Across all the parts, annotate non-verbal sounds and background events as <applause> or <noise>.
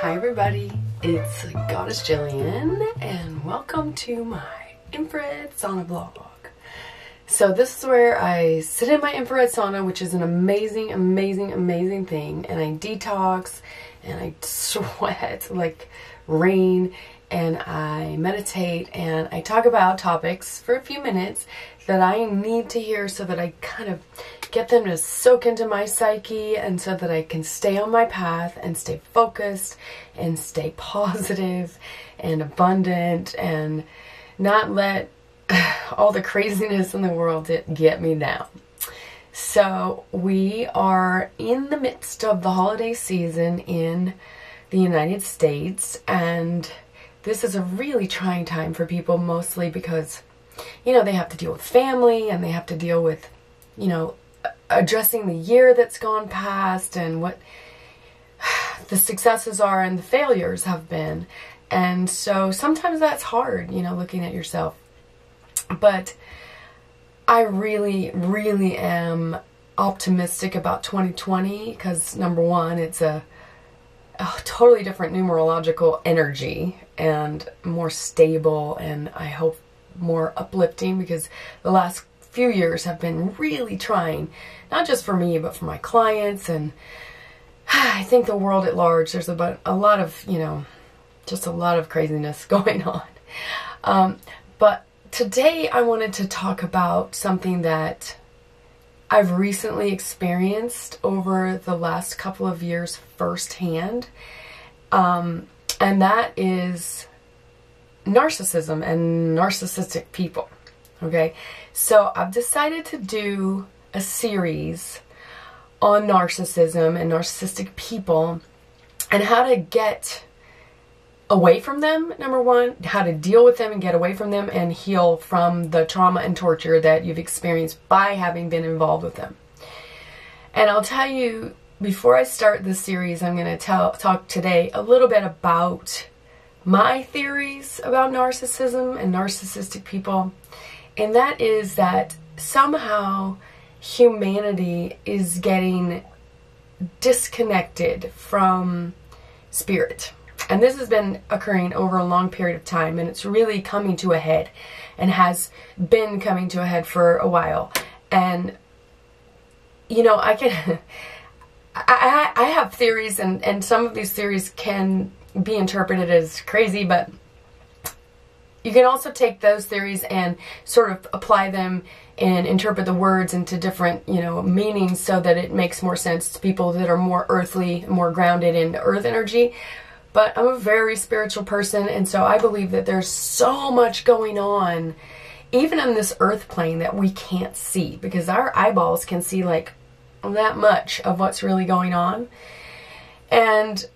Hi everybody, it's Goddess Jillian and welcome to my infrared sauna vlog. So this is where I sit in my infrared sauna, which is an amazing, amazing, amazing thing, and I detox and I <laughs> sweat like rain and I meditate and I talk about topics for a few minutes that I need to hear so that I kind of get them to soak into my psyche and so that I can stay on my path and stay focused and stay <laughs> positive and abundant and not let <sighs> all the craziness in the world get me down. So, we are in the midst of the holiday season in the United States, and this is a really trying time for people, mostly because, you know, they have to deal with family and they have to deal with, you know, addressing the year that's gone past and what <sighs> the successes are and the failures have been. And so sometimes that's hard, you know, looking at yourself. But I really, really am optimistic about 2020 because number one, it's a, a totally different numerological energy and more stable and I hope more uplifting because the last few years have been really trying, not just for me, but for my clients and <sighs> I think the world at large. There's about a lot of, you know, just a lot of craziness <laughs> going on. Um, but today I wanted to talk about something that I've recently experienced over the last couple of years firsthand. Um, and that is narcissism and narcissistic people. Okay, so I've decided to do a series on narcissism and narcissistic people and how to get away from them, number one, how to deal with them and get away from them and heal from the trauma and torture that you've experienced by having been involved with them. And I'll tell you, before I start this series, I'm going to talk today a little bit about my theories about narcissism and narcissistic people and that is that somehow humanity is getting disconnected from spirit. And this has been occurring over a long period of time, and it's really coming to a head and has been coming to a head for a while. And, you know, I can. <laughs> I, I have theories, and, and some of these theories can be interpreted as crazy, but you can also take those theories and sort of apply them and interpret the words into different, you know, meanings so that it makes more sense to people that are more earthly, more grounded in earth energy. But I'm a very spiritual person, and so I believe that there's so much going on, even on this earth plane, that we can't see because our eyeballs can see like that much of what's really going on. And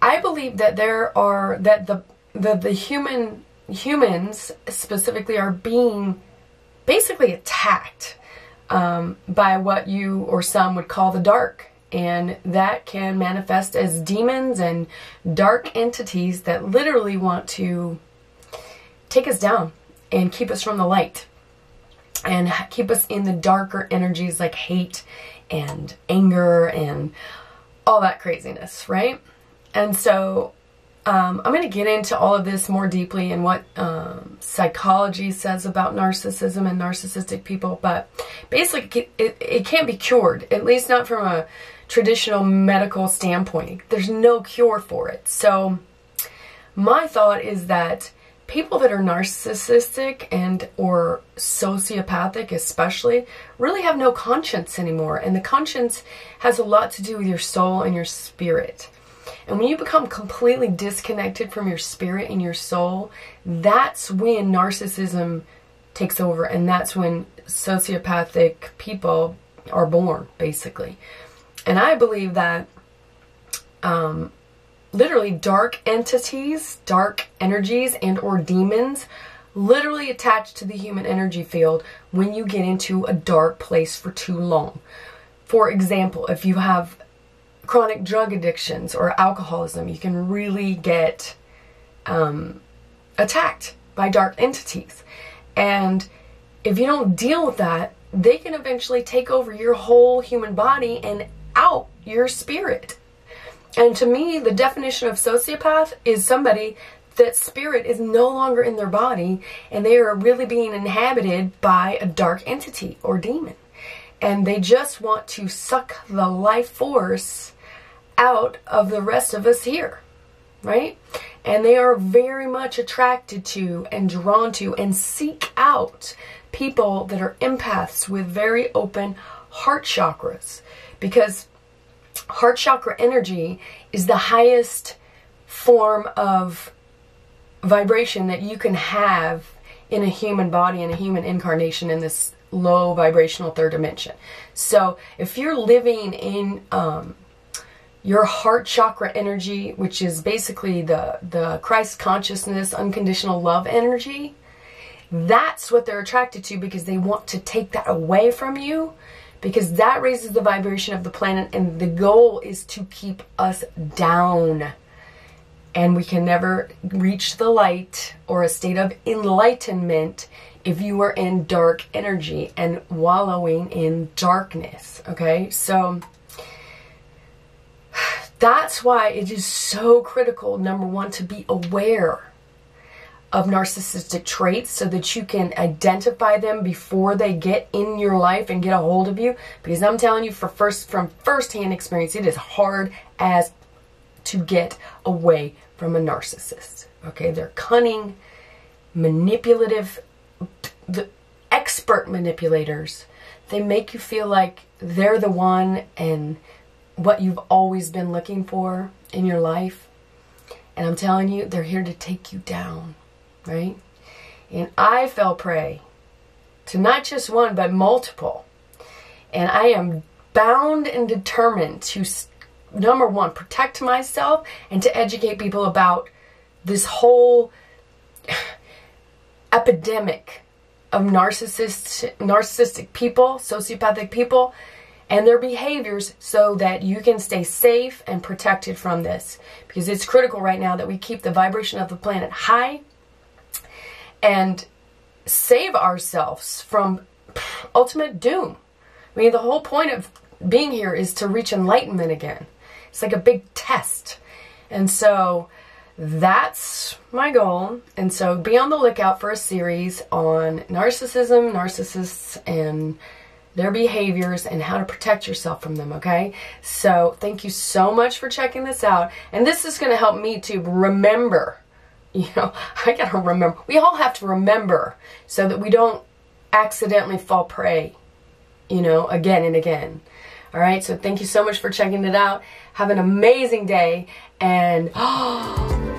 I believe that there are, that the, the, the human humans specifically are being basically attacked um, by what you or some would call the dark. And that can manifest as demons and dark entities that literally want to take us down and keep us from the light and keep us in the darker energies like hate and anger and all that craziness, right? And so um, I'm going to get into all of this more deeply and what um, psychology says about narcissism and narcissistic people, but basically, it, it can't be cured, at least not from a traditional medical standpoint. There's no cure for it. So, my thought is that people that are narcissistic and or sociopathic especially really have no conscience anymore and the conscience has a lot to do with your soul and your spirit and when you become completely disconnected from your spirit and your soul, that's when narcissism takes over and that's when sociopathic people are born, basically. And I believe that um, literally dark entities, dark energies, and or demons literally attach to the human energy field when you get into a dark place for too long. For example, if you have chronic drug addictions or alcoholism, you can really get um, attacked by dark entities. And if you don't deal with that, they can eventually take over your whole human body and out your spirit. And to me, the definition of sociopath is somebody that spirit is no longer in their body and they are really being inhabited by a dark entity or demon. And they just want to suck the life force out of the rest of us here, right? And they are very much attracted to and drawn to and seek out people that are empaths with very open heart chakras because heart chakra energy is the highest form of vibration that you can have in a human body in a human incarnation in this low vibrational third dimension. So if you're living in um, your heart chakra energy, which is basically the the Christ consciousness, unconditional love energy, that's what they're attracted to because they want to take that away from you because that raises the vibration of the planet and the goal is to keep us down. And we can never reach the light or a state of enlightenment if you are in dark energy and wallowing in darkness. Okay, so that's why it is so critical, number one, to be aware of narcissistic traits so that you can identify them before they get in your life and get a hold of you. Because I'm telling you for first from firsthand experience it is hard as to get away from a narcissist. Okay they're cunning manipulative the expert manipulators. They make you feel like they're the one and what you've always been looking for in your life and I'm telling you they're here to take you down right? And I fell prey to not just one, but multiple. And I am bound and determined to, number one, protect myself and to educate people about this whole <sighs> epidemic of narcissist, narcissistic people, sociopathic people, and their behaviors so that you can stay safe and protected from this. Because it's critical right now that we keep the vibration of the planet high and save ourselves from ultimate doom. I mean, the whole point of being here is to reach enlightenment again. It's like a big test. And so that's my goal. And so be on the lookout for a series on narcissism, narcissists, and their behaviors and how to protect yourself from them, okay? So thank you so much for checking this out. And this is going to help me to remember <laughs> you know, I gotta remember. We all have to remember so that we don't accidentally fall prey, you know, again and again. All right, so thank you so much for checking it out. Have an amazing day and. <gasps> <gasps>